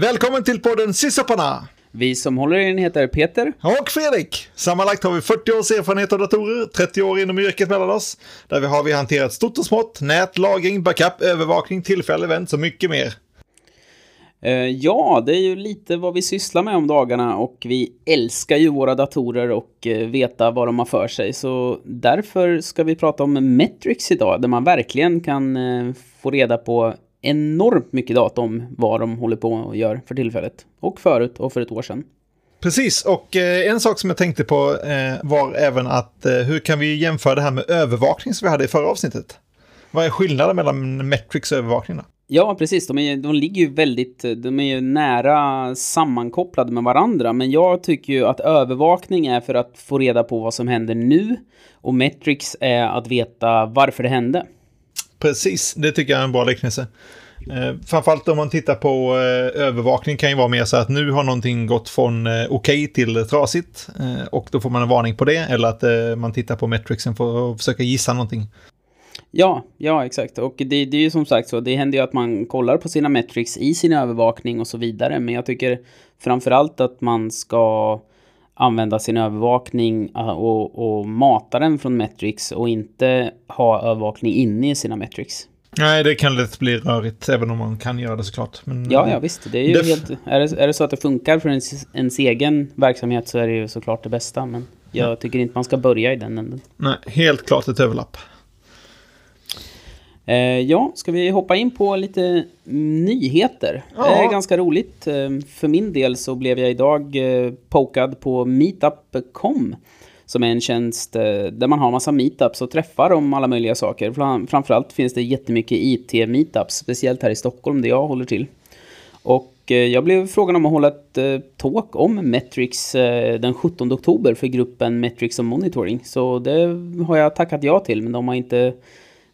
Välkommen till podden Syssoparna! Vi som håller i den heter Peter. Och Fredrik! Sammanlagt har vi 40 års erfarenhet av datorer, 30 år inom yrket mellan oss. Där vi har vi hanterat stort och smått, nät, lagring, backup, övervakning, tillfälliga event och mycket mer. Eh, ja, det är ju lite vad vi sysslar med om dagarna och vi älskar ju våra datorer och eh, veta vad de har för sig. Så därför ska vi prata om Metrics idag, där man verkligen kan eh, få reda på enormt mycket data om vad de håller på och gör för tillfället. Och förut och för ett år sedan. Precis, och en sak som jag tänkte på var även att hur kan vi jämföra det här med övervakning som vi hade i förra avsnittet? Vad är skillnaden mellan Metrics och övervakning? Då? Ja, precis. De, är, de ligger ju väldigt, de är ju nära sammankopplade med varandra. Men jag tycker ju att övervakning är för att få reda på vad som händer nu. Och metrics är att veta varför det hände. Precis, det tycker jag är en bra liknelse. Eh, framförallt om man tittar på eh, övervakning kan ju vara mer så att nu har någonting gått från eh, okej okay till trasigt. Eh, och då får man en varning på det. Eller att eh, man tittar på metricsen för att försöka gissa någonting. Ja, ja exakt. Och det, det är ju som sagt så, det händer ju att man kollar på sina metrics i sin övervakning och så vidare. Men jag tycker framförallt att man ska använda sin övervakning äh, och, och mata den från metrics och inte ha övervakning inne i sina metrics. Nej, det kan lätt bli rörigt, även om man kan göra det såklart. Men, ja, ja, visst. Det är ju helt, är, det, är det så att det funkar för ens, ens egen verksamhet så är det ju såklart det bästa. Men jag ja. tycker inte man ska börja i den änden. Nej, helt klart ett överlapp. Eh, ja, ska vi hoppa in på lite nyheter? Ja. Det är ganska roligt. Eh, för min del så blev jag idag eh, pokad på meetup.com som är en tjänst där man har massa meetups och träffar om alla möjliga saker. Framförallt finns det jättemycket IT-meetups, speciellt här i Stockholm där jag håller till. Och jag blev frågan om att hålla ett talk om Metrics den 17 oktober för gruppen Metrics och Monitoring. Så det har jag tackat ja till, men de har inte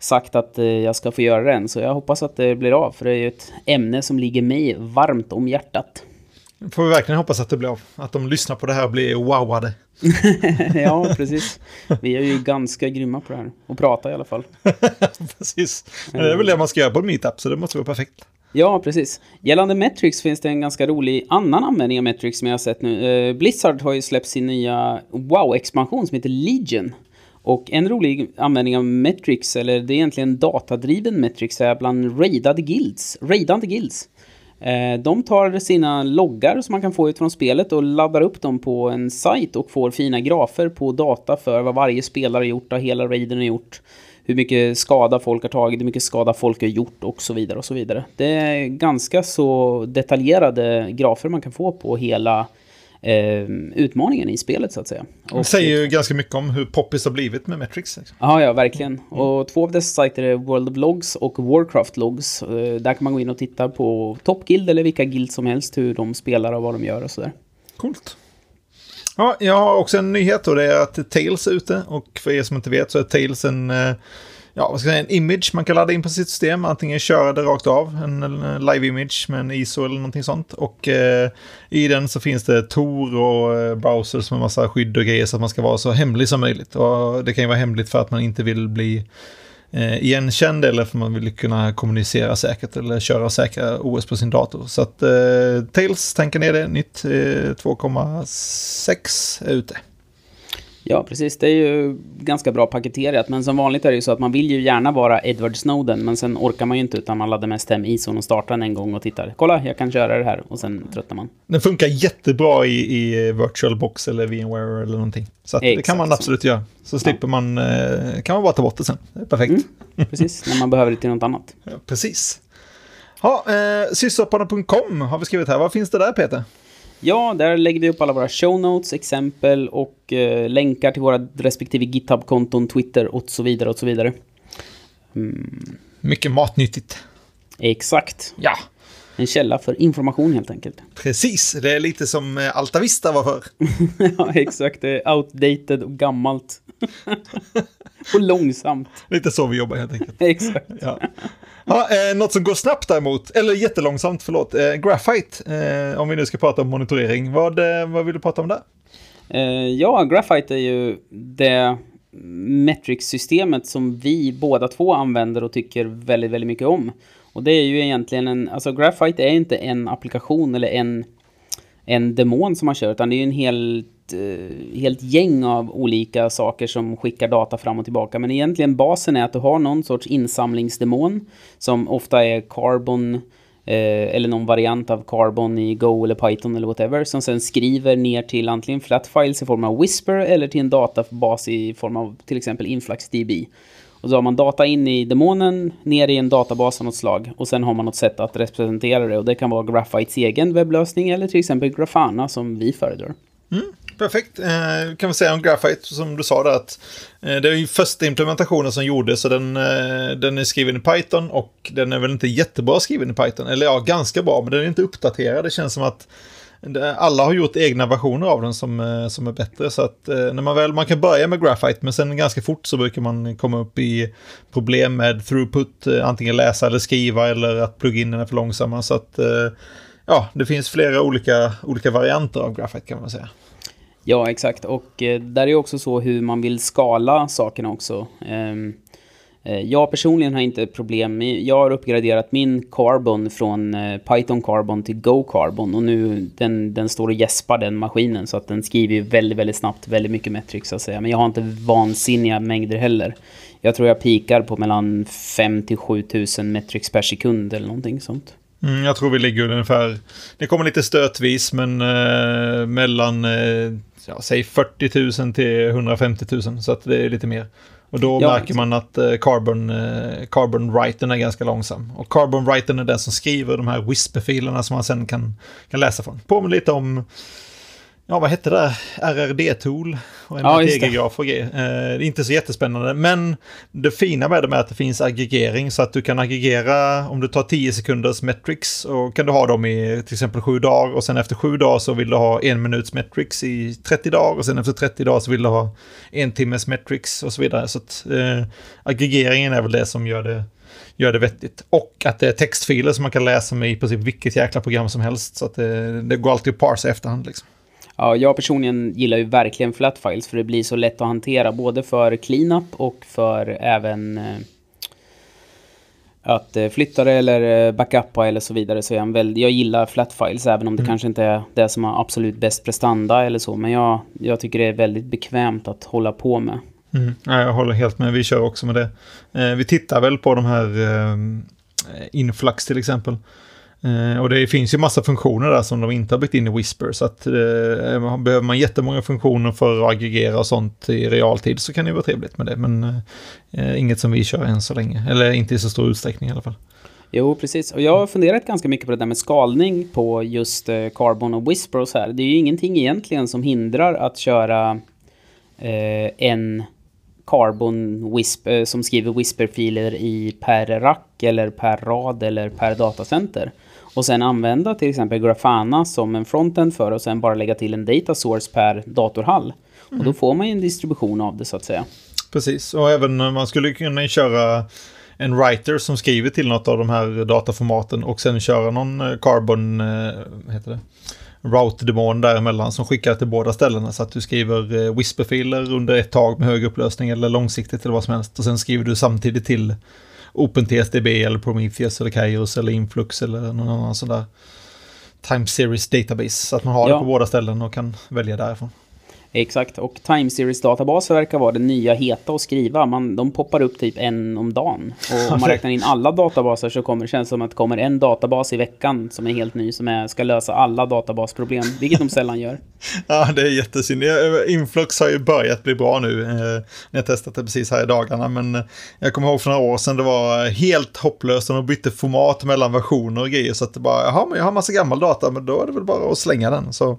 sagt att eh, jag ska få göra det än. Så jag hoppas att det blir av, för det är ju ett ämne som ligger mig varmt om hjärtat. Får vi verkligen hoppas att det blir av. Att de lyssnar på det här och blir wowade. ja, precis. Vi är ju ganska grymma på det här. Och prata i alla fall. precis. Det är väl det man ska göra på en meetup, så det måste vara perfekt. Ja, precis. Gällande Metrics finns det en ganska rolig annan användning av Metrics som jag har sett nu. Eh, Blizzard har ju släppt sin nya WoW-expansion som heter Legion. Och en rolig användning av metrics, eller det är egentligen datadriven metrics, är bland raidade guilds. Raidande guilds. Eh, de tar sina loggar som man kan få ut från spelet och laddar upp dem på en sajt och får fina grafer på data för vad varje spelare har gjort, vad hela raiden har gjort, hur mycket skada folk har tagit, hur mycket skada folk har gjort och så vidare och så vidare. Det är ganska så detaljerade grafer man kan få på hela eh, utmaningen i spelet så att säga. Och, det säger ju ganska mycket om hur poppis har blivit med Metrics. Liksom. Ja, ja, verkligen. Mm. Och två av dessa sajter är World of Logs och Warcraft Logs. Eh, där kan man gå in och titta på Top Guild eller vilka guild som helst, hur de spelar och vad de gör och sådär. Coolt. Ja, jag har också en nyhet och det är att Tails är ute. Och för er som inte vet så är Tails en eh, ja, vad ska jag säga, en image man kan ladda in på sitt system. Antingen köra det rakt av, en, live-image med en ISO eller någonting sånt. Och eh, i den så finns det Tor och eh, browsers med massa skydd och grejer så att man ska vara så hemlig som möjligt. Och det kan ju vara hemligt för att man inte vill bli eh, igenkänd eller för att man vill kunna kommunicera säkert eller köra säkra OS på sin dator. Så att eh, Tails, tanken ner det, nytt eh, 2,6 är ute. Ja, precis. Det är ju ganska bra paketerat. Men som vanligt är det ju så att man vill ju gärna vara Edward Snowden. Men sen orkar man ju inte utan man laddar mest hem ISOn och startar den en gång och tittar. Kolla, jag kan köra det här. Och sen tröttnar man. Den funkar jättebra i, i VirtualBox eller VMware eller någonting. Så det kan man absolut så. göra. Så slipper ja. man, eh, kan man bara ta bort det sen. Det är perfekt. Mm, precis, när man behöver det till något annat. Ja, precis. Ja, eh, har vi skrivit här. Vad finns det där Peter? Ja, där lägger vi upp alla våra show notes, exempel och eh, länkar till våra respektive GitHub-konton, Twitter och så vidare och så vidare. Mm. Mycket matnyttigt. Exakt. Ja. En källa för information helt enkelt. Precis, det är lite som eh, Altavista var förr. ja, exakt. Det är outdated och gammalt. och långsamt. Lite så vi jobbar helt enkelt. exakt. Ja. Ja, eh, något som går snabbt däremot, eller jättelångsamt, förlåt. Eh, Graphite, eh, om vi nu ska prata om monitorering. Vad, eh, vad vill du prata om där? Eh, ja, Graphite är ju det metrics-systemet som vi båda två använder och tycker väldigt, väldigt mycket om. Och det är ju egentligen en, alltså Graphite är inte en applikation eller en, en demon som man kör, utan det är ju en helt, ett eh, helt gäng av olika saker som skickar data fram och tillbaka. Men egentligen basen är att du har någon sorts insamlingsdemon som ofta är Carbon Eh, eller någon variant av Carbon i Go eller Python eller whatever, som sen skriver ner till antingen flatfiles i form av Whisper eller till en databas i form av till exempel InfluxDB. Och så har man data in i demonen, ner i en databas av något slag. Och sen har man något sätt att representera det. Och det kan vara Graphites egen webblösning eller till exempel Grafana som vi föredrar. Mm, perfekt. Eh, kan vi säga om Graphite, som du sa där, att eh, det är ju första implementationen som gjordes, så den, eh, den är skriven i Python och den är väl inte jättebra skriven i Python. Eller ja, ganska bra, men den är inte uppdaterad. Det känns som att alla har gjort egna versioner av den som, eh, som är bättre. Så att eh, när man väl, man kan börja med Graphite, men sen ganska fort så brukar man komma upp i problem med throughput, eh, antingen läsa eller skriva eller att pluginen är för långsamma. Så att eh, ja, det finns flera olika, olika varianter av Graphite kan man säga. Ja, exakt. Och eh, där är också så hur man vill skala sakerna också. Ehm, eh, jag personligen har inte problem. Jag har uppgraderat min Carbon från eh, Python Carbon till Go Carbon och nu den, den står och gäspar den maskinen så att den skriver väldigt, väldigt snabbt väldigt mycket metrics så att säga. Men jag har inte vansinniga mängder heller. Jag tror jag pikar på mellan 5 till 7000 metrics per sekund eller någonting sånt. Mm, jag tror vi ligger ungefär, det kommer lite stötvis men eh, mellan, eh, ja, säg 40 000 till 150 000 så att det är lite mer. Och då ja, märker man att eh, Carbon, eh, Carbon Writen är ganska långsam. Och Carbon Writen är den som skriver de här Whisper-filerna som man sen kan, kan läsa från. Påminner lite om ja vad hette det, RRD-tool och MRTG-graf och grejer. Eh, inte så jättespännande, men det fina med det är att det finns aggregering så att du kan aggregera om du tar 10 sekunders metrics och kan du ha dem i till exempel 7 dagar och sen efter 7 dagar så vill du ha en minuts metrics i 30 dagar och sen efter 30 dagar så vill du ha en timmes metrics och så vidare. Så att eh, aggregeringen är väl det som gör det gör det vettigt. Och att det är textfiler som man kan läsa med i princip vilket jäkla program som helst. Så att det, det går alltid att parsa i efterhand. Liksom. Ja, jag personligen gillar ju verkligen flatfiles för det blir så lätt att hantera både för cleanup och för även eh, att eh, flytta det eller eh, backuppa eller så vidare. Så jag, väldigt, jag gillar flatfiles även om det mm. kanske inte är det som har absolut bäst prestanda eller så. Men jag, jag tycker det är väldigt bekvämt att hålla på med. Mm. Ja, jag håller helt med, vi kör också med det. Eh, vi tittar väl på de här eh, Influx till exempel. Eh, och det finns ju massa funktioner där som de inte har byggt in i Whisper. Så att eh, behöver man jättemånga funktioner för att aggregera och sånt i realtid så kan det vara trevligt med det. Men eh, inget som vi kör än så länge. Eller inte i så stor utsträckning i alla fall. Jo, precis. Och jag har funderat ganska mycket på det där med skalning på just eh, Carbon och Whisper och så här. Det är ju ingenting egentligen som hindrar att köra eh, en Carbon Whisper, eh, som skriver Whisper-filer i per rack eller per rad eller per datacenter. Och sen använda till exempel Grafana som en frontend för och sen bara lägga till en data source per datorhall. Mm. Och då mm. får man ju en distribution av det så att säga. Precis, och även man skulle kunna köra en writer som skriver till något av de här dataformaten och sen köra någon eh, carbon, eh, heter det? route-demon däremellan som skickar till båda ställena så att du skriver eh, whisperfiler under ett tag med hög upplösning eller långsiktigt eller vad som helst och sen skriver du samtidigt till OpenTSDB eller Prometheus eller Kairos eller Influx eller någon annan sån där Time Series Database. Så att man har ja. det på båda ställen och kan välja därifrån. Exakt, och Time Series-databaser verkar vara det nya heta att skriva. Man, de poppar upp typ en om dagen. Och om man räknar in alla databaser så kommer det kännas som att det kommer en databas i veckan som är helt ny, som är, ska lösa alla databasproblem, vilket de sällan gör. ja, det är jättesynd. Influx har ju börjat bli bra nu. Eh, jag har testat det precis här i dagarna, men jag kommer ihåg för några år sedan det var helt hopplöst och de bytte format mellan versioner och grejer. Så att det bara, jaha, men jag har massa gammal data, men då är det väl bara att slänga den. Så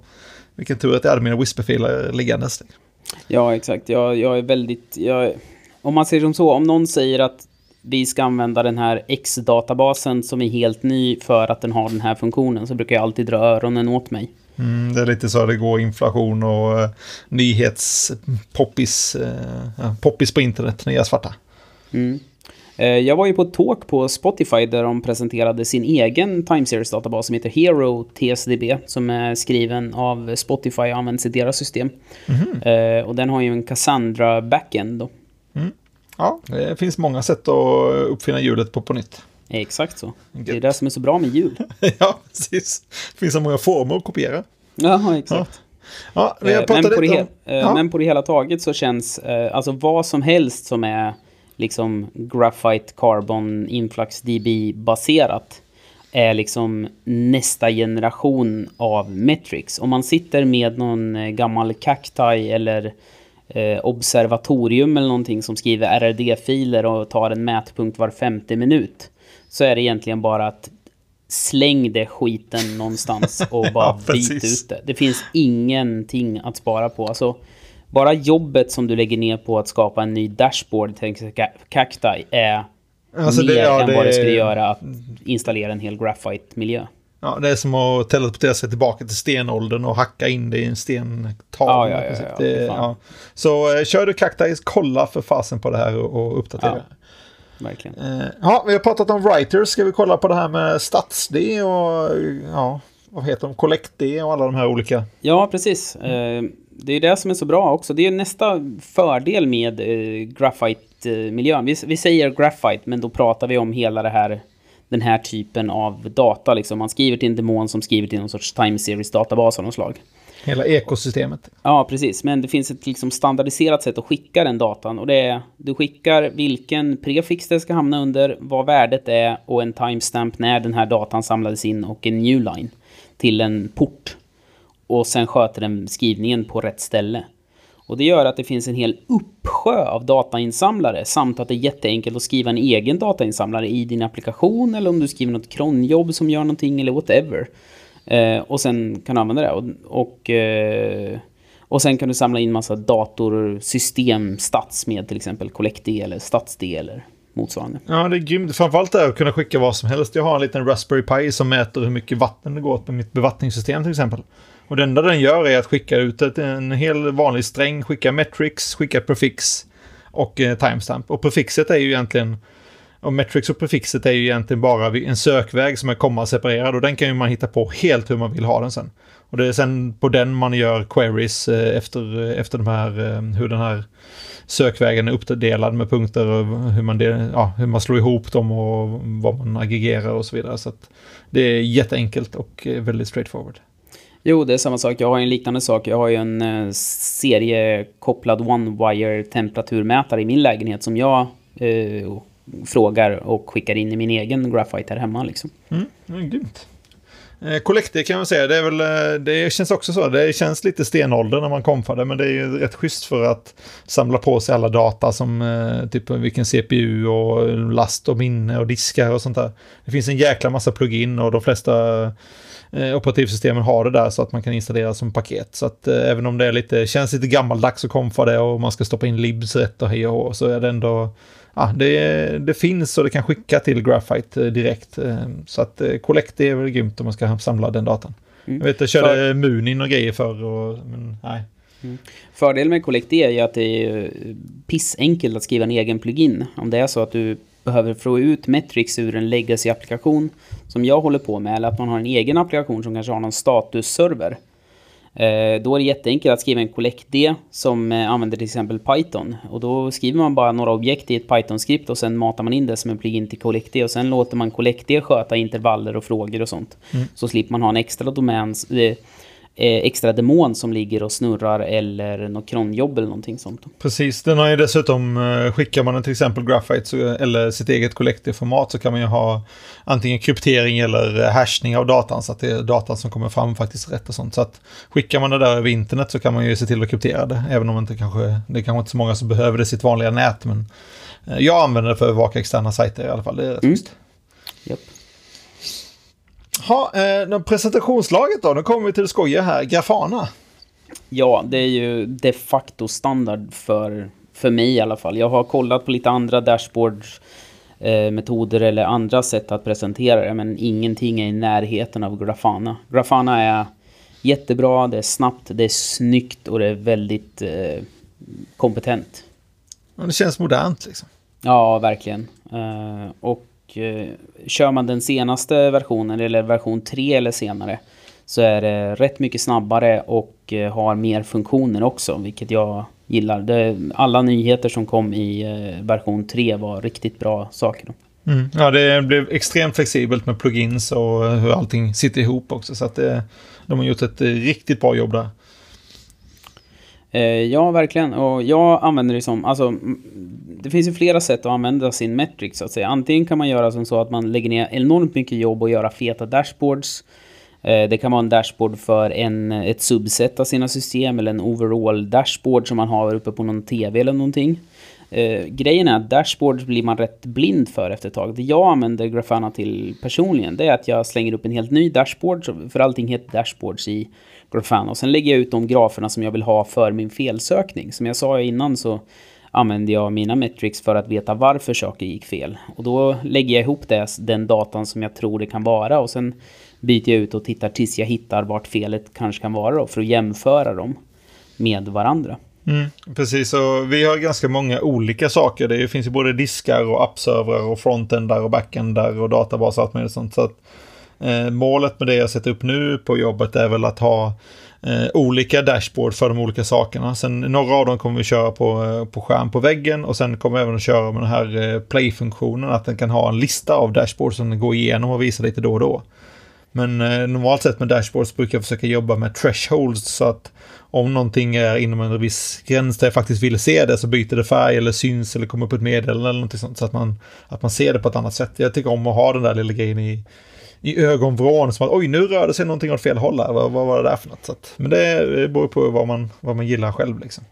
vilken tur att jag hade mina Whisperfiler liggandes. Ja, exakt. Jag, jag är väldigt... Jag, om man säger som så, om någon säger att vi ska använda den här X-databasen som är helt ny för att den har den här funktionen så brukar jag alltid dra öronen åt mig. Mm, det är lite så att det går inflation och uh, nyhetspoppis uh, poppis på internet, nya svarta. Mm. Eh, jag var ju på ett talk på Spotify där de presenterade sin egen time series databas som heter Hero TSDB som är skriven av Spotify och används i deras system. Mm. Och den har ju en Cassandra backend då. Mm. Ja, det finns många sätt att uppfinna hjulet på på nytt. Exakt så. Det är det som är så bra med jul. ja, precis. Det finns så många former att kopiera. Ja, exakt. Ja, Eh, men, pratat på he- om... eh, Ja. men på det hela taget så känns eh, alltså vad som helst som är liksom graphite carbon influx db baserat är liksom nästa generation av metrics. Om man sitter med någon eh, gammal cacti eller eh, observatorium eller någonting som skriver RRD-filer och tar en mätpunkt var femte minut så är det egentligen bara att släng det skiten någonstans och bara Ja, byt ut det. Det finns ingenting att spara på. Alltså, bara jobbet som du lägger ner på att skapa en ny dashboard till Ca- Cacti är Alltså, mer det- ja, än det vad det är- skulle göra att installera en hel graphite-miljö. Ja, det är som att teleportera sig tillbaka till stenåldern och hacka in det i en stentavla. Ja, ja, ja, ja, det, ja. Så eh, kör du Cacti, kolla för fasen på det här och, uppdatera. Verkligen. Eh, Ja, vi har pratat om writers. Ska vi kolla på det här med StatsD och ja, vad heter de? CollectD och alla de här olika. Ja, precis. Eh, Det är det som är så bra också. Det är nästa fördel med eh, graphite-miljön. Vi, vi säger graphite, men då pratar vi om hela det här, den här typen av data. Liksom. Man skriver till en demon som skriver till någon sorts time series-databas av något slag. Hela ekosystemet. Ja, precis. Men det finns ett liksom standardiserat sätt att skicka den datan. Och det är, du skickar vilken prefix det ska hamna under, vad värdet är och en timestamp när den här datan samlades in och en new line till en port. Och sen sköter den skrivningen på rätt ställe. Och det gör att det finns en hel uppsjö av datainsamlare samt att det är jätteenkelt att skriva en egen datainsamlare i din applikation eller om du skriver något kronjobb som gör någonting eller whatever. Eh, och sen kan du använda det. Och, och, eh, och sen kan du samla in massa datorsystem, stats med till exempel collect eller stats eller motsvarande. Ja, det är grymt. Framförallt det här att kunna skicka vad som helst. Jag har en liten Raspberry Pi som mäter hur mycket vatten det går åt med mitt bevattningssystem till exempel. Och det enda den gör är att skicka ut ett, en hel vanlig sträng, skicka metrics, skicka prefix och eh, timestamp. Och prefixet är ju egentligen, och metrics och prefixet är ju egentligen bara en sökväg som är komma-separerad och den kan ju man hitta på helt hur man vill ha den sen. Och det är sen på den man gör queries eh, efter, eh, efter de här, eh, hur den här sökvägen är uppdelad med punkter och hur man, del, ja, hur man slår ihop dem och vad man aggregerar och så vidare. Så att det är jätteenkelt och eh, väldigt straightforward. Jo, det är samma sak. Jag har en liknande sak. Jag har ju en eh, seriekopplad one-wire temperaturmätare i min lägenhet som jag eh, frågar och skickar in i min egen graphite här hemma. Liksom. Mm, det är grymt. Eh, Collective kan man säga, det, är väl, eh, det känns också så. Det känns lite stenålder när man komfade, men det är ju rätt schysst för att samla på sig alla data som eh, typ vilken CPU och last och minne och diskar och sånt där. Det finns en jäkla massa plugin och de flesta eh, operativsystemen har det där så att man kan installera som paket. Så att eh, även om det är lite, känns lite gammaldags att komfa det och man ska stoppa in libs rätt och hej och så är det ändå Ja, det, det finns och det kan skicka till Graphite eh, direkt. eh, Så att eh, Collect är väl grymt om man ska samla den datan. Mm. Jag vet, jag körde Munin och grejer förr, och, men nej. Fördelen med Collect är ju att det är pissenkelt att skriva en egen plugin. Om det är så att du behöver få ut metrics ur en legacy-applikation som jag håller på med, eller att man har en egen applikation som kanske har någon statusserver. Eh, då är det jätteenkelt att skriva en collect-D som eh, använder till exempel Python. Och då skriver man bara några objekt i ett Python-skript och sen matar man in det som en plugin till collect-D. Och sen låter man collect-D sköta intervaller och frågor och sånt. Så slipper man ha en extra domän, eh, extra demon som ligger och snurrar eller något cronjobb eller någonting sånt. Precis, den har ju dessutom, eh, skickar man den till exempel Graphite eller sitt eget Collective-format så kan man ju ha antingen kryptering eller eh, hashning av datan så att det är datan som kommer fram faktiskt rätt och sånt. Så att skickar man det där över internet så kan man ju se till att kryptera det, även om inte kanske, det är kanske inte så många som behöver det i sitt vanliga nät, men eh, jag använder det för att övervaka externa sajter i alla fall, det är rätt Mm. schysst. Japp. Ha, eh, presentationslaget då, nu kommer vi till det skojiga här, Grafana. Ja, det är ju de facto standard för, för mig i alla fall. Jag har kollat på lite andra dashboards eh, eller andra sätt att presentera det, men ingenting är i närheten av Grafana. Grafana är jättebra, det är snabbt, det är snyggt och det är väldigt eh, kompetent. Ja, Det känns modernt liksom. Ja, verkligen. Eh, och eh, kör man den senaste versionen, eller version 3 eller senare, så är det rätt mycket snabbare och eh, har mer funktioner också, vilket jag gillar. Det, alla nyheter som kom i eh, version 3 var riktigt bra saker. Mm. Ja, det blev extremt flexibelt med plugins och hur allting sitter ihop också. Så att det, de har gjort ett eh, riktigt bra jobb där. Eh, ja, verkligen. Och jag använder det som, alltså, det finns ju flera sätt att använda sin metric så att säga. Antingen kan man göra som så att man lägger ner enormt mycket jobb och göra feta dashboards. Eh, det kan vara en dashboard för en, ett subset av sina system eller en overall dashboard som man har uppe på någon TV eller någonting. Eh, grejen är att dashboards blir man rätt blind för efter ett tag. Det jag använder Grafana till personligen, det är att jag slänger upp en helt ny dashboard, för allting heter dashboards i Grafana. Och sen lägger jag ut de graferna som jag vill ha för min felsökning. Som jag sa innan så använder jag mina metrics för att veta varför saker gick fel. Och då lägger jag ihop det, den datan som jag tror det kan vara och sen byter jag ut och tittar tills jag hittar vart felet kanske kan vara då, för att jämföra dem med varandra. Mm, precis, och vi har ganska många olika saker. Det finns ju både diskar och appservrar och frontendar och backendar och databaser och allt möjligt sånt. Så att, eh, Eh, målet med det jag sätter upp nu på jobbet är väl att ha eh, olika dashboard för de olika sakerna. Sen några av dem kommer vi köra på, eh, på skärm på väggen och sen kommer vi även att köra med den här eh, play-funktionen. Att den kan ha en lista av dashboard som den går igenom och visar lite då och då. Men eh, normalt sett med dashboards brukar jag försöka jobba med thresholds så att om någonting är inom en viss gräns där jag faktiskt vill se det så byter det färg eller syns eller kommer upp ett meddelande eller någonting sånt så att man, att man ser det på ett annat sätt. Jag tycker om att ha den där lilla grejen i, i ögonvrån som att oj nu rör det sig någonting åt fel håll här, vad, vad var det där för något? Så att, men det beror på vad man, vad man gillar själv liksom.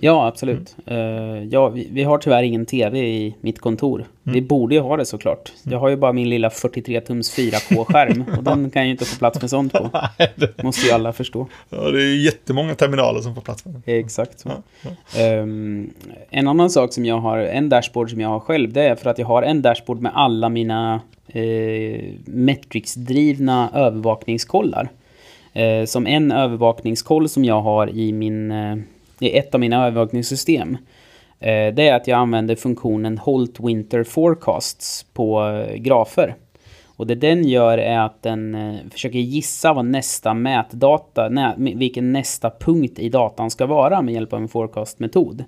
Ja, absolut. Mm. Ja, vi, vi, har tyvärr ingen tv i mitt kontor. Mm. Vi borde ju ha det såklart. Mm. Jag har ju bara min lilla 43-tums 4K-skärm och den kan jag ju inte få plats med sånt på. Måste ju alla förstå. Ja, det är jättemånga terminaler som får plats med den. Exakt så. Ja, ja. Um, en annan sak som jag har, en dashboard som jag har själv, det är för att jag har en dashboard med alla mina eh, Metrics-drivna övervakningskollar. Eh, som en övervakningskoll som jag har i min eh, i ett av mina övervakningssystem. Eh, det är att jag använder funktionen Holt Winter Forecasts på eh, grafer. Och det den gör är att den eh, försöker gissa vad nästa mätdata, vilken nästa punkt i datan ska vara med hjälp av en forecast-metod.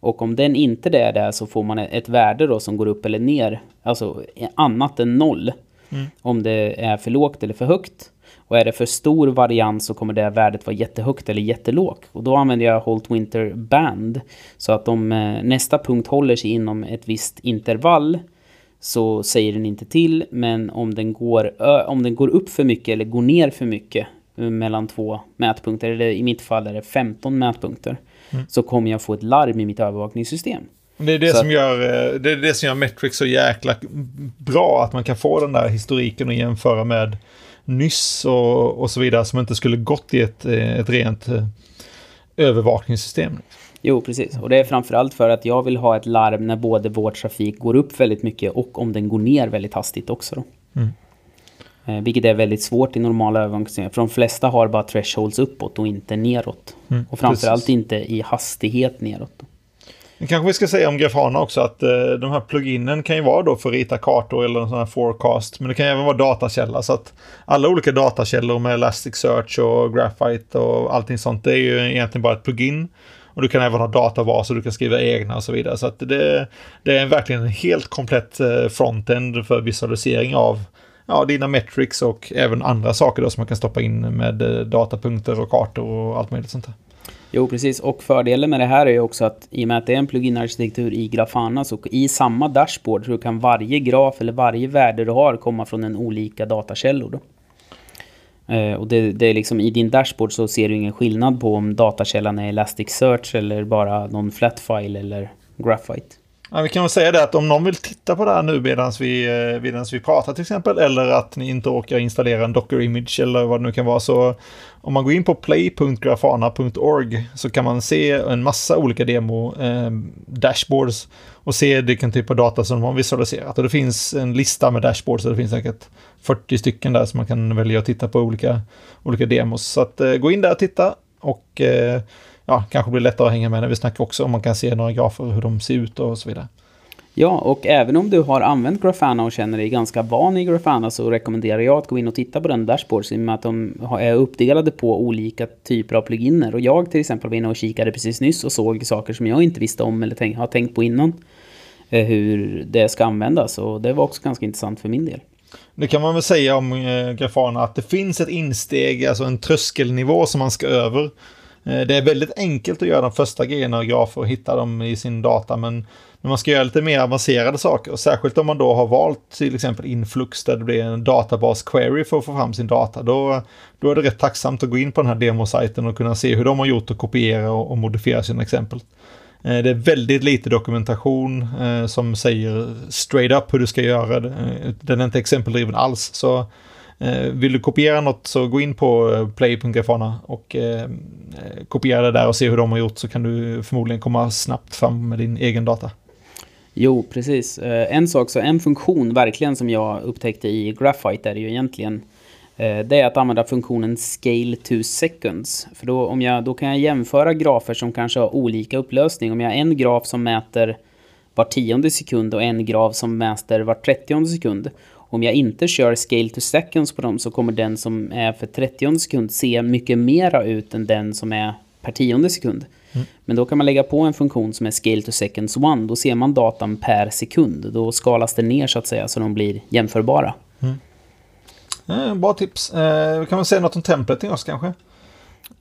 Och om den inte är det så får man ett värde då som går upp eller ner, alltså annat än noll. Mm. Om det är för lågt eller för högt. Och är det för stor varians så kommer det värdet vara jättehögt eller jättelågt. Och då använder jag Holt Winter Band. Så att om eh, nästa punkt håller sig inom ett visst intervall så säger den inte till. Men om den går, om den går upp för mycket eller går ner för mycket eh, mellan två mätpunkter, eller i mitt fall är det 15 mätpunkter, mm. så kommer jag få ett larm i mitt övervakningssystem. Det är det, som gör, eh, det är det som gör Metric så jäkla bra, att man kan få den där historiken och jämföra med nyss och, och så vidare som inte skulle gått i ett, eh, ett rent eh, övervakningssystem. Jo, precis. Och det är framförallt för att jag vill ha ett larm när både vår trafik går upp väldigt mycket och om den går ner väldigt hastigt också. Då. Mm. Eh, vilket är väldigt svårt i normala övervakningssystem. För de flesta har bara thresholds uppåt och inte neråt. Mm, och framförallt precis. inte i hastighet neråt. Då. Kanske vi ska säga om Grafana också att eh, de här pluginen kan ju vara då för att rita kartor eller en sån här forecast. Men det kan även vara datakälla så att alla olika datakällor med Elasticsearch och Graphite och allting sånt det är ju egentligen bara ett plugin. Och du kan även ha databaser, du kan skriva egna och så vidare. Så att det, det är verkligen en helt komplett eh, frontend för visualisering av ja, dina metrics och även andra saker då som man kan stoppa in med eh, datapunkter och kartor och allt möjligt sånt där. Jo, precis. Och fördelen med det här är ju också att i och med att det är en plugin-arkitektur i Grafana så i samma dashboard så kan varje graf eller varje värde du har komma från en olika datakällor. Då. Eh, och det, det, är liksom i din dashboard så ser du ingen skillnad på om datakällan är Elasticsearch eller bara någon flatfile eller Graphite. Ja, vi kan väl säga det att om någon vill titta på det här nu medan vi, eh, medans vi pratar till exempel, eller att ni inte orkar installera en Docker Image eller vad det nu kan vara, så om man går in på play.grafana.org så kan man se en massa olika demo eh, dashboards och se vilken typ av data som de har visualiserat. Och det finns en lista med dashboards, och det finns säkert 40 stycken där som man kan välja att titta på olika, olika demos. Så att, eh, gå in där och titta och eh, ja, kanske blir lättare att hänga med när vi snackar också om man kan se några grafer hur de ser ut och så vidare. Ja, och även om du har använt Grafana och känner dig ganska van i Grafana så rekommenderar jag att gå in och titta på den dashboards i och med att de är uppdelade på olika typer av pluginer. Och jag till exempel var inne och kikade precis nyss och såg saker som jag inte visste om eller tänk, har tänkt på innan. eh, hur det ska användas. Och det var också ganska intressant för min del. Det kan man väl säga om eh, Grafana att det finns ett insteg, alltså en tröskelnivå som man ska över. Eh, det är väldigt enkelt att göra de första grejerna och grafer och hitta dem i sin data, men när man ska göra lite mer avancerade saker, och särskilt om man då har valt till exempel Influx där det blir en databas query för att få fram sin data, då, då är det rätt tacksamt att gå in på den här demosajten och kunna se hur de har gjort och kopiera och, och modifiera sina exempel. Eh, det är väldigt lite dokumentation eh, som säger straight up hur du ska göra. Den är inte exempeldriven alls. Så Eh, vill du kopiera något så gå in på eh, play.grafana och eh, kopiera det där och se hur de har gjort så kan du förmodligen komma snabbt fram med din egen data. Jo, precis. En sak, så en funktion verkligen som jag upptäckte i Graphite är ju egentligen det är att använda funktionen scale to seconds. För då, om jag, då kan jag jämföra grafer som kanske har olika upplösning. Om jag har en graf som mäter var tionde sekund och en graf som mäter var trettionde sekund. Om jag inte kör scale to seconds på dem så kommer den som är för trettionde sekund se mycket mera ut än den som är per tionde sekund. Mm. Men då kan man lägga på en funktion som är scale to seconds one. Då ser man datan per sekund. Då skalas det ner så att säga så de blir jämförbara. Mm. Eh, bra tips. Eh, kan man säga något om templating också kanske?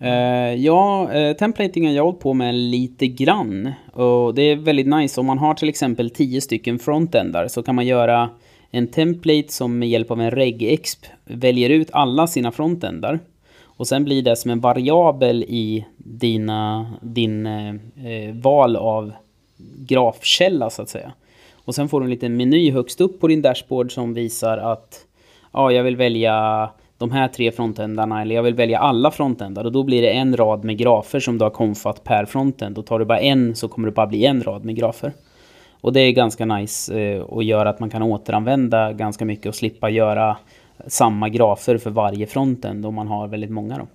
Uh, ja, uh, templating har jag hållit på med lite grann. Och det är väldigt nice. Om man har till exempel 10 stycken frontendar så kan man göra en template som med hjälp av en regexp väljer ut alla sina frontendar. Och sen blir det som en variabel i dina, din eh, val av grafkälla så att säga. Och sen får du en liten meny högst upp på din dashboard som visar att ja, jag vill välja de här tre frontändarna eller jag vill välja alla frontändar och då blir det en rad med grafer som du har konfat per frontend och tar du bara en så kommer det bara bli en rad med grafer. Och det är ganska nice eh, och gör att man kan återanvända ganska mycket och slippa göra samma grafer för varje frontend om man har väldigt många då.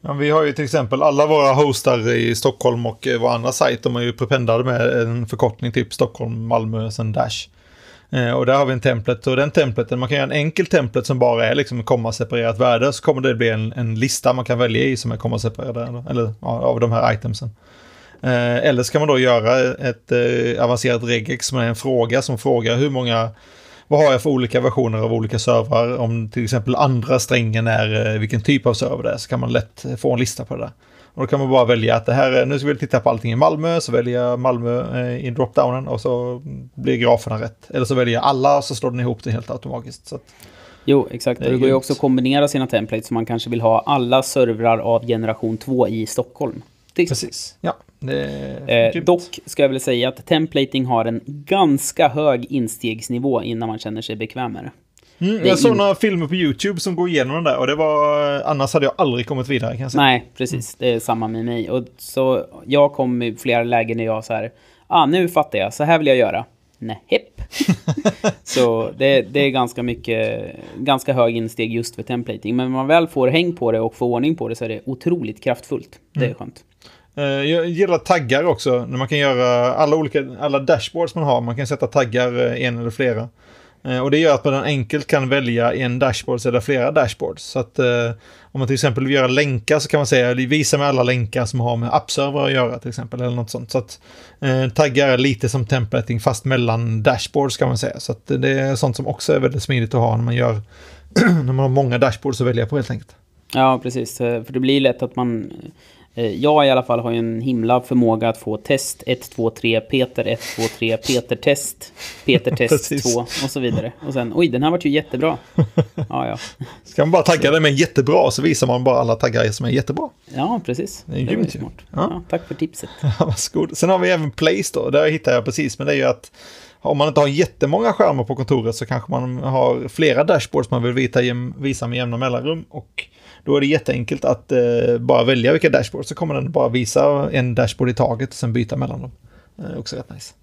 Ja, vi har ju till exempel alla våra hostar i Stockholm och eh, våra andra sajt. de är ju prependade med en förkortning typ Stockholm, Malmö, sen Dash. Eh, och där har vi en templet och den templeten, man kan göra en enkel templet som bara är liksom komma-separerat värde så kommer det bli en, en lista man kan välja i som är komma-separerade, eller ja, av de här itemsen. Eh, eller så kan man då göra ett eh, avancerat regex är en fråga som frågar hur många vad har jag för olika versioner av olika servrar? Om till exempel andra strängen är eh, vilken typ av server det är så kan man lätt få en lista på det där. Och då kan man bara välja att det här, nu ska vi titta på allting i Malmö, så väljer jag Malmö i dropdownen och så blir graferna rätt. Eller så väljer jag alla och så slår den ihop det helt automatiskt. Så jo, exakt. Det, det går ju också att kombinera sina templates så man kanske vill ha alla servrar av generation 2 i Stockholm. Precis, ja. Eh, dock ska jag väl säga att templating har en ganska hög instegsnivå innan man känner sig bekväm med det. Mm, jag såg några filmer på YouTube som går igenom den där och det var... Annars hade jag aldrig kommit vidare kan jag säga. Nej, precis. Det är samma med mig. Och så jag kom i flera lägen när jag så här... Ah, nu fattar jag. Så här vill jag göra. Nej, hepp. så det, det, är ganska mycket... Ganska hög insteg just för templating. Men när man väl får häng på det och får ordning på det så är det otroligt kraftfullt. Det är mm. skönt. Eh, jag gillar taggar också, när man kan göra alla olika, alla dashboards man har, man kan sätta taggar eh, en eller flera. Eh, och det gör att man enkelt kan välja en dashboard eller flera dashboards. Så att eh, om man till exempel vill göra länkar så kan man säga visa mig alla länkar som har med appserver att göra till exempel. Eller något sånt. Så att eh, taggar är lite som templating fast mellan dashboards kan man säga. Så att det är sånt som också är väldigt smidigt att ha när man gör när man har många dashboards att välja på helt enkelt. Ja, precis. För det blir lätt att man jag i alla fall har ju en himla förmåga att få test 1, 2, 3, Peter 1, 2, 3, Peter test, Peter test 2 och så vidare. Och sen, oj, den här vart ju jättebra. Ja, ja. Ska man bara tagga det med jättebra så visar man bara alla taggar som är jättebra. Ja, precis. Det är grymt smart. Ja. ja. tack för tipset. Ja, varsågod. Sen har vi även Place då, där hittar jag precis, men det är ju att om man inte har jättemånga skärmar på kontoret så kanske man har flera dashboards man vill visa med jämna mellanrum. Och då är det jätteenkelt att eh, bara välja vilka dashboards så kommer den bara visa en dashboard i taget och sen byta mellan dem. Eh, också rätt nice.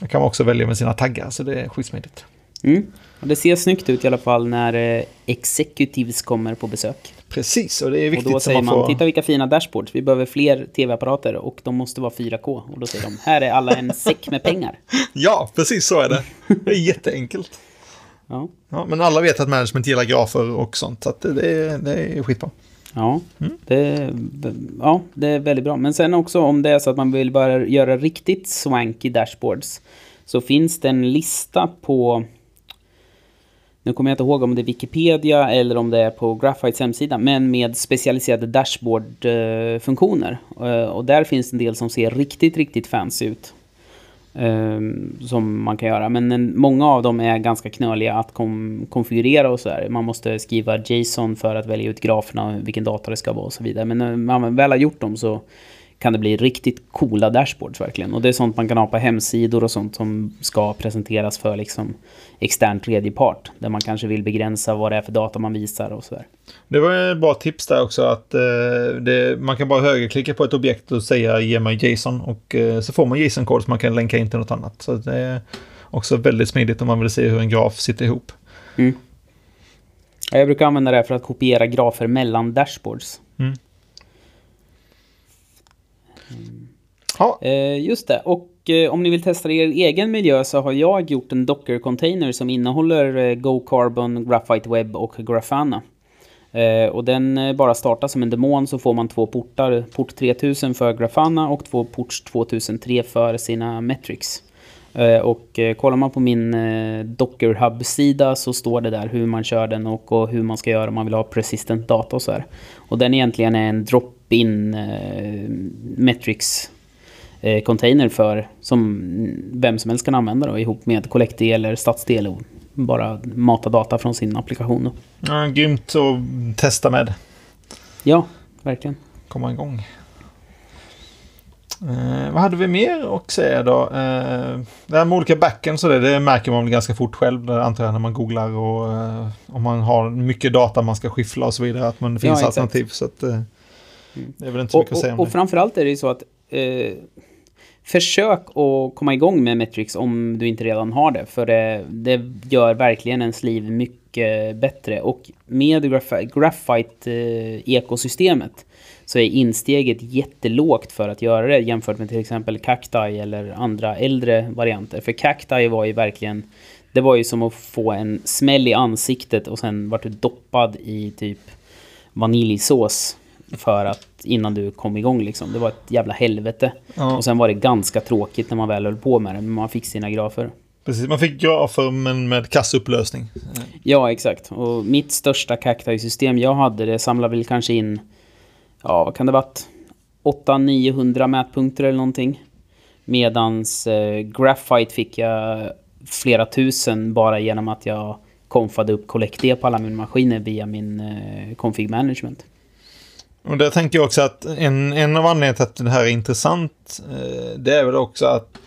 Det kan man också välja med sina taggar så det är skitsmidigt. Mm. Det ser snyggt ut i alla fall när eh, executives kommer på besök. Precis, och det är viktigt. Och då säger man, får... titta vilka fina dashboards, vi behöver fler tv-apparater och de måste vara 4K. Och då säger de, här är alla en säck med pengar. ja, precis så är det. Det är jätteenkelt. Ja. ja. Men alla vet att management gillar grafer och sånt, så det, det är skitbra. Ja, mm. det, ja, det är väldigt bra. Men sen också om det är så att man vill bara göra riktigt swanky dashboards så finns det en lista på nu kommer jag inte ihåg om det är Wikipedia eller om det är på Graphites hemsida, men med specialiserade dashboard-funktioner. Eh, och där finns en del som ser riktigt, riktigt fancy ut. Ehm, som man kan göra. Men en, många av dem är ganska knöliga att kom, konfigurera och sådär. Man måste skriva JSON för att välja ut graferna, vilken data det ska vara och så vidare. Men när man väl har gjort dem så kan det bli riktigt coola dashboards verkligen. Och det är sånt man kan ha på hemsidor och sånt som ska presenteras för liksom extern tredjepart. Där man kanske vill begränsa vad det är för data man visar och sådär. Det var ett bra tips där också att eh, det, man kan bara högerklicka på ett objekt och säga ge mig JSON och eh, så får man JSON-kod som man kan länka in till något annat. Så det är också väldigt smidigt om man vill se hur en graf sitter ihop. Mm. Jag brukar använda det för att kopiera grafer mellan dashboards. Mm. Ja. Eh, just det, och eh, om ni vill testa er egen miljö så har jag gjort en Docker-container som innehåller eh, Go Carbon, Graphite Web och Grafana. Eh, och den eh, bara startar som en demon så får man två portar, port 3000 för Grafana och två ports 2003 för sina metrics. Eh, och kollar man på min Docker Hub-sida så står det där hur man kör den och, hur man ska göra om man vill ha persistent data och så här. Och den egentligen är en drop-in metrics Eh, container för som vem som helst kan använda då, ihop med Collecti eller Stadsdel och bara mata data från sin applikation. Då. Ja, grymt att testa med. Ja, verkligen. Komma igång. Eh, vad hade vi mer att säga då? Eh, det här med olika backends och det, det märker man väl ganska fort själv, antar jag, när man googlar och eh, om man har mycket data man ska skiffla och så vidare, att man, det finns ja, alternativ. Så att, eh, det är väl inte så mycket och, att säga om och. Och framförallt är det ju så att eh, försök att komma igång med Metrix om du inte redan har det. För det, det gör verkligen ens liv mycket bättre. Och med Graphite-ekosystemet så är insteget jättelågt för att göra det jämfört med till exempel Cacti eller andra äldre varianter. För Cacti var ju verkligen... Det var ju som att få en smäll i ansiktet och sen vart du doppad i typ vaniljsås för att innan du kom igång liksom. Det var ett jävla helvete. Ja. Och sen var det ganska tråkigt när man väl höll på med det, men man fick sina grafer. Precis, man fick grafer men med kassupplösning. Ja, exakt. Och mitt största Cacti-system jag hade, det samlade väl kanske in, ja vad kan det varit? 800-900 mätpunkter eller någonting. Medans eh, Graphite fick jag flera tusen bara genom att jag konfade upp Collect på alla mina maskiner via min eh, config management. Och där tänker jag också att en, en av anledningarna till att det här är intressant, eh, det är väl också att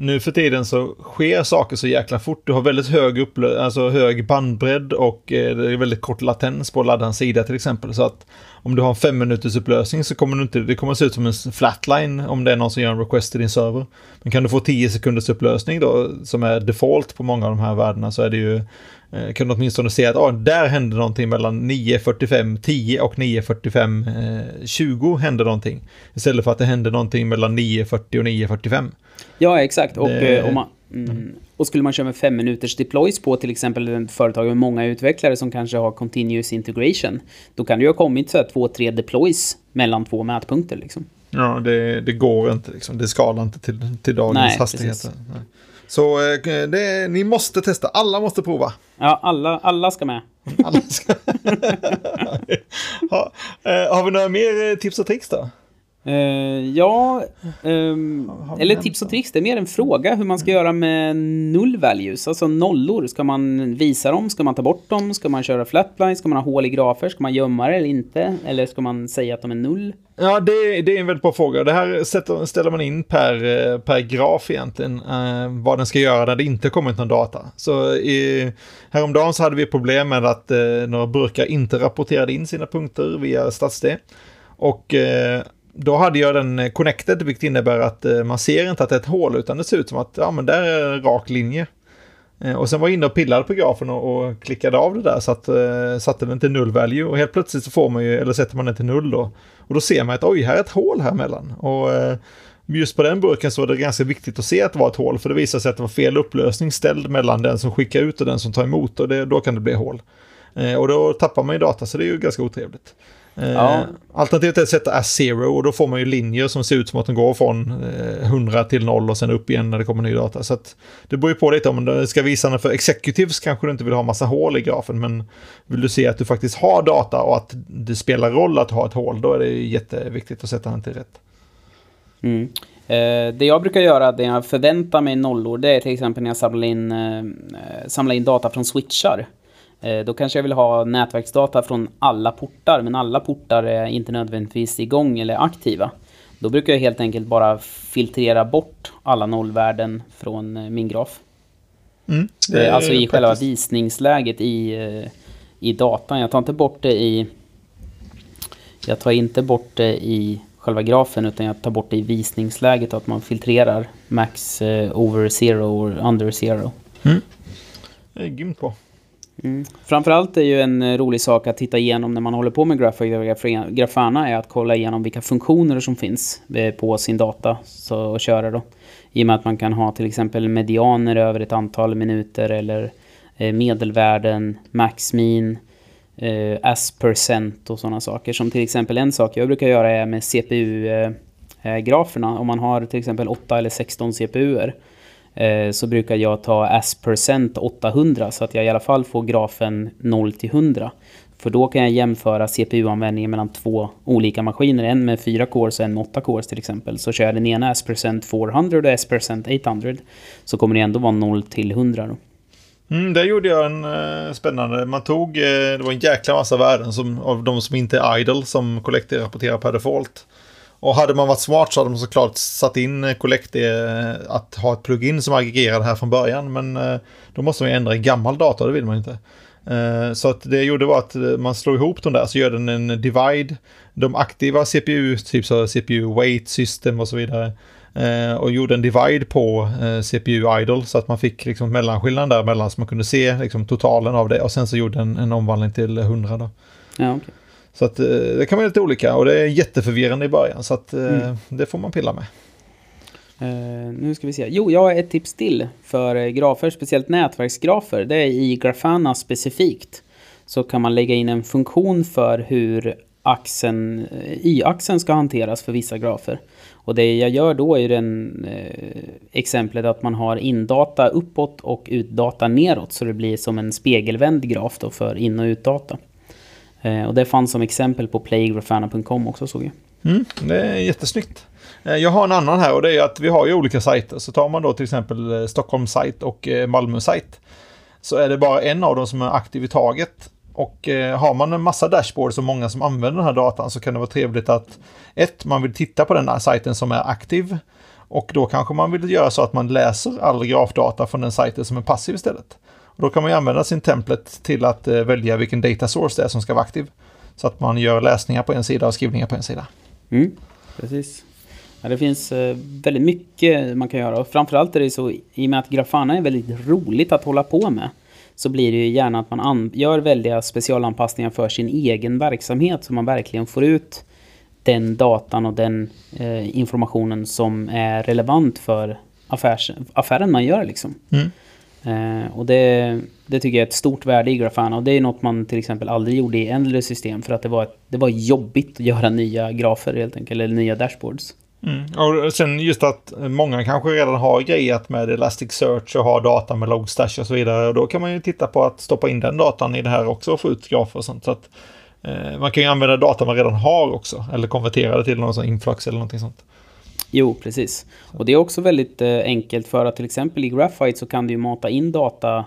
nu för tiden så sker saker så jäkla fort. Du har väldigt hög, upplö- alltså hög bandbredd och eh, det är väldigt kort latens på laddarens sida till exempel. Så att om du har en fem minuters upplösning så kommer du inte, det kommer se ut som en flatline om det är någon som gör en request till din server. Men kan du få 10 sekunders upplösning då, som är default på många av de här värdena, så är det ju Eh, kan du åtminstone se att ah, där hände någonting mellan 9.45 10 och 9.45 eh, 20 hände någonting. Istället för att det hände någonting mellan 9.40 och 9.45. Ja, exakt. Och, det... Eh, man, mm, och skulle man köra med fem minuters deploys på till exempel ett företag med många utvecklare som kanske har continuous integration. Då kan det ju ha kommit så här två, tre deploys mellan två mätpunkter liksom. Ja, det, det går inte liksom. Det skalar inte till, till dagens Nej, hastigheter. Nej. Så eh, det, ni måste testa, alla måste prova. Ja, alla, alla ska med. Alla ska... ha, eh, har vi några mer tips och tricks då? Uh, ja, um, eller tips och tricks, det är mer en fråga hur man ska göra med null values, alltså nollor. Ska man visa dem? Ska man ta bort dem? Ska man köra flatline? Ska man ha hål i grafer? Ska man gömma det eller inte? Eller ska man säga att de är null? Ja, det, det är en väldigt bra fråga. Det här sätter, ställer man in per, eh, per graf egentligen, uh, vad den ska göra när det inte kommit någon data. Så i, häromdagen så hade vi problem med att uh, några burkar inte rapporterade in sina punkter via StatsD. Och då hade jag den eh, connected, vilket innebär att eh, man ser inte att det är ett hål, utan det ser ut som att ja, men där är en rak linje. Eh, och sen var jag inne och pillade på grafen och, och klickade av det där så att eh, satte den till null value och helt plötsligt så får man ju, eller sätter man den till null då. Och då ser man att oj, här är ett hål här mellan. Och eh, just på den burken så var det ganska viktigt att se att det var ett hål för det visade sig att det var fel upplösning ställd mellan den som skickar ut och den som tar emot och det, då kan det bli hål. Eh, och då tappar man ju data så det är ju ganska otrevligt. Eh, ja. Alternativt är att sätta as zero och då får man ju linjer som ser ut som att de går från 100 till 0 och sen upp igen när det kommer ny data. Så det beror ju på lite om du ska visa den för executives kanske du inte vill ha massa hål i grafen men vill du se att du faktiskt har data och att det spelar roll att ha ett hål då är det jätteviktigt att sätta den till rätt. Mm. Eh, det jag brukar göra, det jag förväntar mig nollor, det är till exempel när jag samlar in, eh, samlar in data från switchar. Eh, då kanske jag vill ha nätverksdata från alla portar, men alla portar är inte nödvändigtvis igång eller aktiva. Då brukar jag helt enkelt bara filtrera bort alla nollvärden från eh, min graf. Mm, alltså i själva visningsläget i, eh, i datan. Jag tar inte bort det i... Jag tar inte bort det i själva grafen utan jag tar bort det i visningsläget att man filtrerar max over zero och under zero. Mm. Det är grymt på. Mm. Framförallt är ju en eh, rolig sak att titta igenom när man håller på med Grafana är att kolla igenom vilka funktioner som finns eh, på sin data så, och köra då. I och med att man kan ha till exempel medianer över ett antal minuter eller eh, medelvärden, maxmin, eh, as percent och sådana saker. Som till exempel en sak jag brukar göra är med CPU-graferna. Om man har till exempel 8 eller 16 CPUer Eh, så brukar jag ta as percent 800 så att jag i alla fall får grafen 0 till 100. För då kan jag jämföra CPU-användningen mellan två olika maskiner. En med 4 cores och en med 8 cores till exempel. Så kör jag den ena as percent 400 och as percent 800. Så kommer det ändå vara 0 till 100 då. Mm, där gjorde jag en eh, spännande. Man tog, eh, det var en jäkla massa värden som, av de som inte är idle som Collector rapporterar per default. Och hade man varit smart så hade man såklart satt in Collect eh, att ha ett plugin som aggregerar det här från början. Men eh, då måste man ju ändra i gammal data, det vill man inte. Eh, så att det jag gjorde var att man slår ihop de där, så gör den en divide. De aktiva CPU, typ så CPU weight system och så vidare. Och gjorde en divide på CPU idle så att man fick liksom mellanskillnaden däremellan så man kunde se liksom totalen av det. Och sen så gjorde en, en omvandling till 100 då. Ja, okay. Så att eh, det kan vara lite olika och det är jätteförvirrande i början så att eh, mm. det får man pilla med. Uh, nu ska vi se. Jo, jag har ett tips till för grafer, speciellt nätverksgrafer. Det är i Grafana specifikt. Så kan man lägga in en funktion för hur axeln, y-axeln ska hanteras för vissa grafer. Och det jag gör då är den eh, exemplet att man har indata uppåt och utdata neråt. Så det blir som en spegelvänd graf då för in och utdata. Eh, och det fanns som exempel på playgrafana.com också såg jag. Mm, det är jättesnyggt. Eh, jag har en annan här och det är att vi har ju olika sajter. Så tar man då till exempel eh, Stockholmssajt sajt och Malmö sajt så är det bara en av dem som är aktiv i taget. Och har man en massa dashboards och många som använder den här datan så kan det vara trevligt att ett, man vill titta på den här sajten som är aktiv. Och då kanske man vill göra så att man läser all grafdata från den sajten som är passiv istället. Då kan man använda sin template till att eh, välja vilken data source det är som ska vara aktiv. Så att man gör läsningar på en sida och skrivningar på en sida. Mm, precis. Ja, det finns eh, väldigt mycket man kan göra. Och framförallt är det så, i och med att Grafana är väldigt roligt att hålla på med, så blir det ju gärna att man gör väldiga specialanpassningar för sin egen verksamhet, så man verkligen får ut den datan och den eh, informationen som är relevant för affärs, affären man gör. Liksom. Mm. Eh, och det, det tycker jag är ett stort värde i Grafana. Och det är något man till exempel aldrig gjorde i äldre system. För att det var, det var jobbigt att göra nya grafer helt enkelt, eller nya dashboards. Mm. Och sen just att många kanske redan har grejat med Elasticsearch och har data med Logstash och så vidare. Och då kan man ju titta på att stoppa in den datan i det här också och få ut grafer och sånt. Så att, eh, man kan ju använda data man redan har också. Eller konvertera det till någon sån influx eller någonting sånt. Jo, precis. Och det är också väldigt eh, enkelt för att till exempel i Graphite så kan du ju mata in data,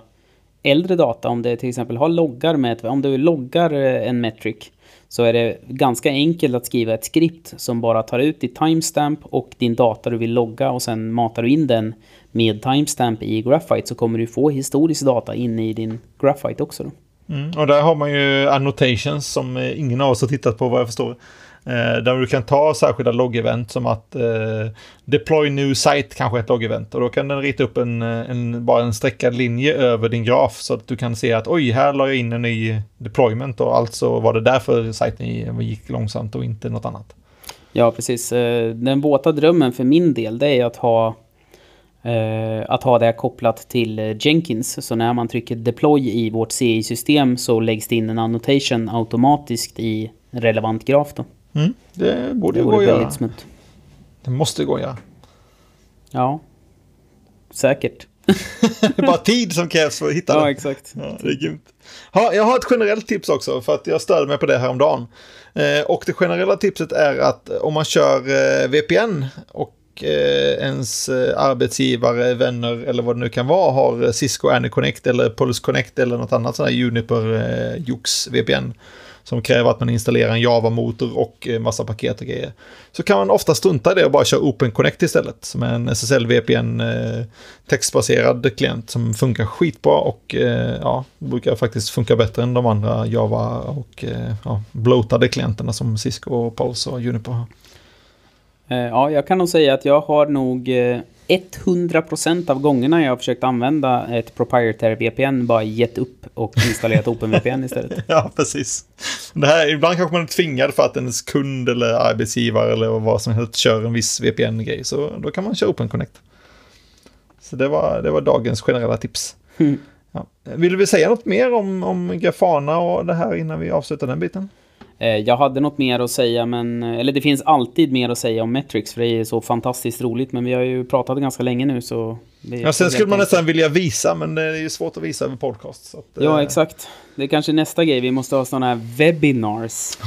äldre data, om det till exempel har loggar med, om du loggar eh, en metric så är det ganska enkelt att skriva ett skript som bara tar ut ditt timestamp och din data du vill logga och sen matar du in den med timestamp i Graphite så kommer du få historisk data inne i din Graphite också. Då. Mm, och där har man ju annotations som eh, ingen av oss har tittat på vad jag förstår. Eh, där du kan ta särskilda loggevent som att eh, deploy new site kanske är ett loggevent och då kan den rita upp en, eh, en, bara en streckad linje över din graf så att du kan se att oj, här la jag in en ny deployment och alltså var det därför sajten gick långsamt och inte något annat. Ja, precis. Eh, den våta drömmen för min del det är att ha eh, att ha det kopplat till Jenkins. Så när man trycker deploy i vårt CI-system så läggs det in en annotation automatiskt i relevant graf då. Mm, det borde Det gå att göra. smutt. Det måste gå att göra. Ja, säkert. Det är bara tid som krävs för att hitta Ja, det. exakt. Ja, det är grymt. Ha, jag har ett generellt tips också, för att jag störde mig på det här om dagen. Eh, och det generella tipset är att om man kör eh, VPN och eh, ens eh, arbetsgivare, vänner eller vad det nu kan vara har Cisco AnyConnect eller Pulse Connect eller något annat sånt här Juniper eh, Jux VPN som kräver att man installerar en Java-motor och eh, massa paket och grejer. Så kan man ofta strunta i det och bara köra OpenConnect istället, som är en SSL-VPN eh, textbaserad klient som funkar skitbra och eh, ja, brukar faktiskt funka bättre än de andra Java och ja, bloatade klienterna som Cisco, Pulse och Juniper har. Ja, jag kan nog säga att jag har nog 100% av gångerna jag har försökt använda ett proprietary VPN bara gett upp och installerat OpenVPN istället. Ja, precis. Det här, ibland kanske man är tvingad för att ens kund eller arbetsgivare eller vad som helst kör en viss VPN-grej. Så då kan man köra OpenConnect. Så det var, det var dagens generella tips. Mm. Ja. Vill vi säga något mer om, om Grafana och det här innan vi avslutar den biten? Eh, Jag hade något mer att säga, men... Eller det finns alltid mer att säga om Metrics, för det är så fantastiskt roligt. Men vi har ju pratat ganska länge nu, så... Ja, sen skulle man enkelt- nästan vilja visa, men det är ju svårt att visa över podcast. Så att, Ja, eh, exakt. Det är kanske nästa grej. Vi måste ha sådana här webinars.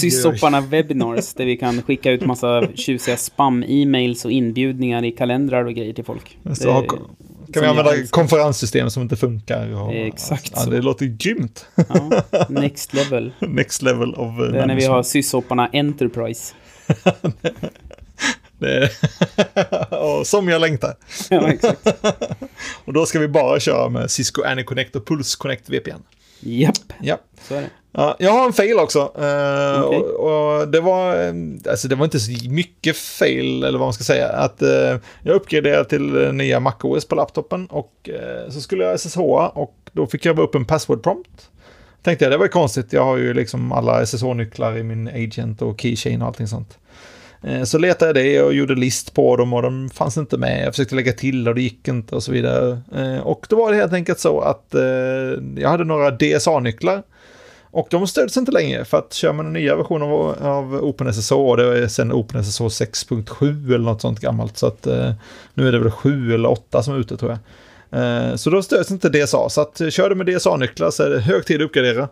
Sysopparna webinars, där vi kan skicka ut massa tjusiga spam-e-mails och inbjudningar i kalendrar och grejer till folk. Så Det- kan vi använda konferenssystem som inte funkar? Och, Exakt ja, så. Det låter grymt. Ja, next level. Next level of... eh, Det är när vi har sysopparna Enterprise. Det är... som jag längtar. Ja, exakt. Och då ska vi bara köra med Cisco AnyConnect och Pulse Connect VPN. Japp, Ja. så är det. Ja, jag har en fail också. Eh, Okej. och, och det var, eh, alltså det var inte så mycket fail, eller vad man ska säga. Att eh, jag uppgraderade till nya MacOS på laptopen och så skulle jag SSH och då fick jag bara upp en password prompt. Tänkte jag, det var konstigt. Jag har ju liksom alla SSH-nycklar i min agent och keychain och allting sånt. Så letade jag det och gjorde list på dem och de fanns inte med. Jag försökte lägga till och det gick inte och så vidare. Och då var det helt enkelt så att jag hade några DSA-nycklar. Och de stöds inte längre för att kör man en nya version av, av OpenSSH, och det är sen OpenSSH 6.7 eller något sånt gammalt, så att eh, nu är det väl 7 eller 8 som är ute tror jag. Eh, så då stöds inte DSA, så att eh, kör du med DSA-nycklar så är det hög tid att uppgradera.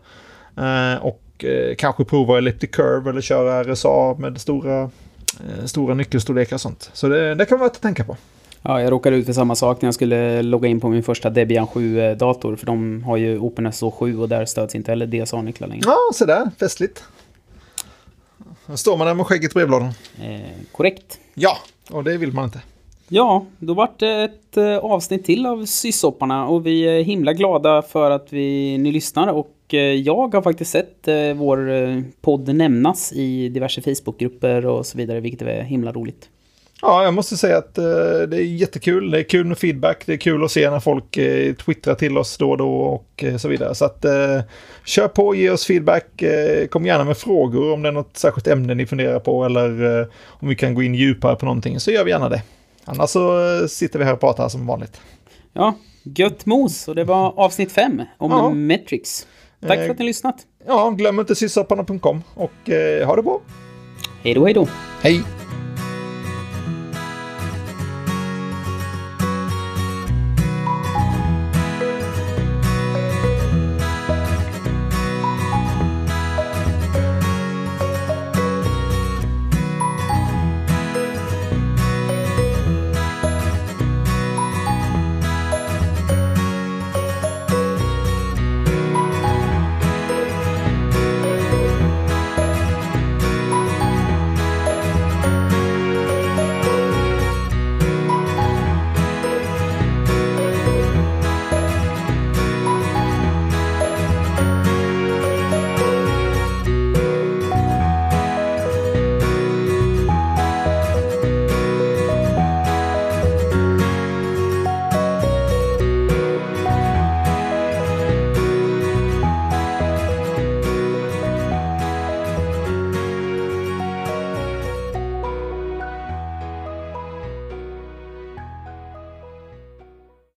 Eh, och eh, kanske prova Elliptic Curve eller köra RSA med stora, eh, stora nyckelstorlekar och sånt. Så det, det kan vara värt att tänka på. Ja, jag råkade ut för samma sak när jag skulle logga in på min första Debian 7-dator. För de har ju OpenSSH 7 och där stöds inte heller DSA-nycklar längre. Ja, så där, festligt. Då står man där med skägget i brevlådan. Eh, korrekt. Ja, och det vill man inte. Ja, då vart det ett eh, avsnitt till av Sysopparna och vi är himla glada för att vi, ni lyssnar och eh, jag har faktiskt sett eh, vår podd nämnas i diverse Facebookgrupper och så vidare, vilket är himla roligt. Ja, jag måste säga att eh, det är jättekul. Det är kul med feedback. Det är kul att se när folk eh, twittrar till oss då och då och eh, så vidare. Så att eh, kör på, ge oss feedback. Eh, kom gärna med frågor om det är något särskilt ämne ni funderar på eller eh, om vi kan gå in djupare på någonting så gör vi gärna det. Annars så sitter vi här och pratar som vanligt. Ja, gött mos och det var avsnitt 5 om Ja. Metrics. Tack för att ni lyssnat. Ja, glöm inte sysopparna.com och ha det bra. Hej då, hej då. Hej!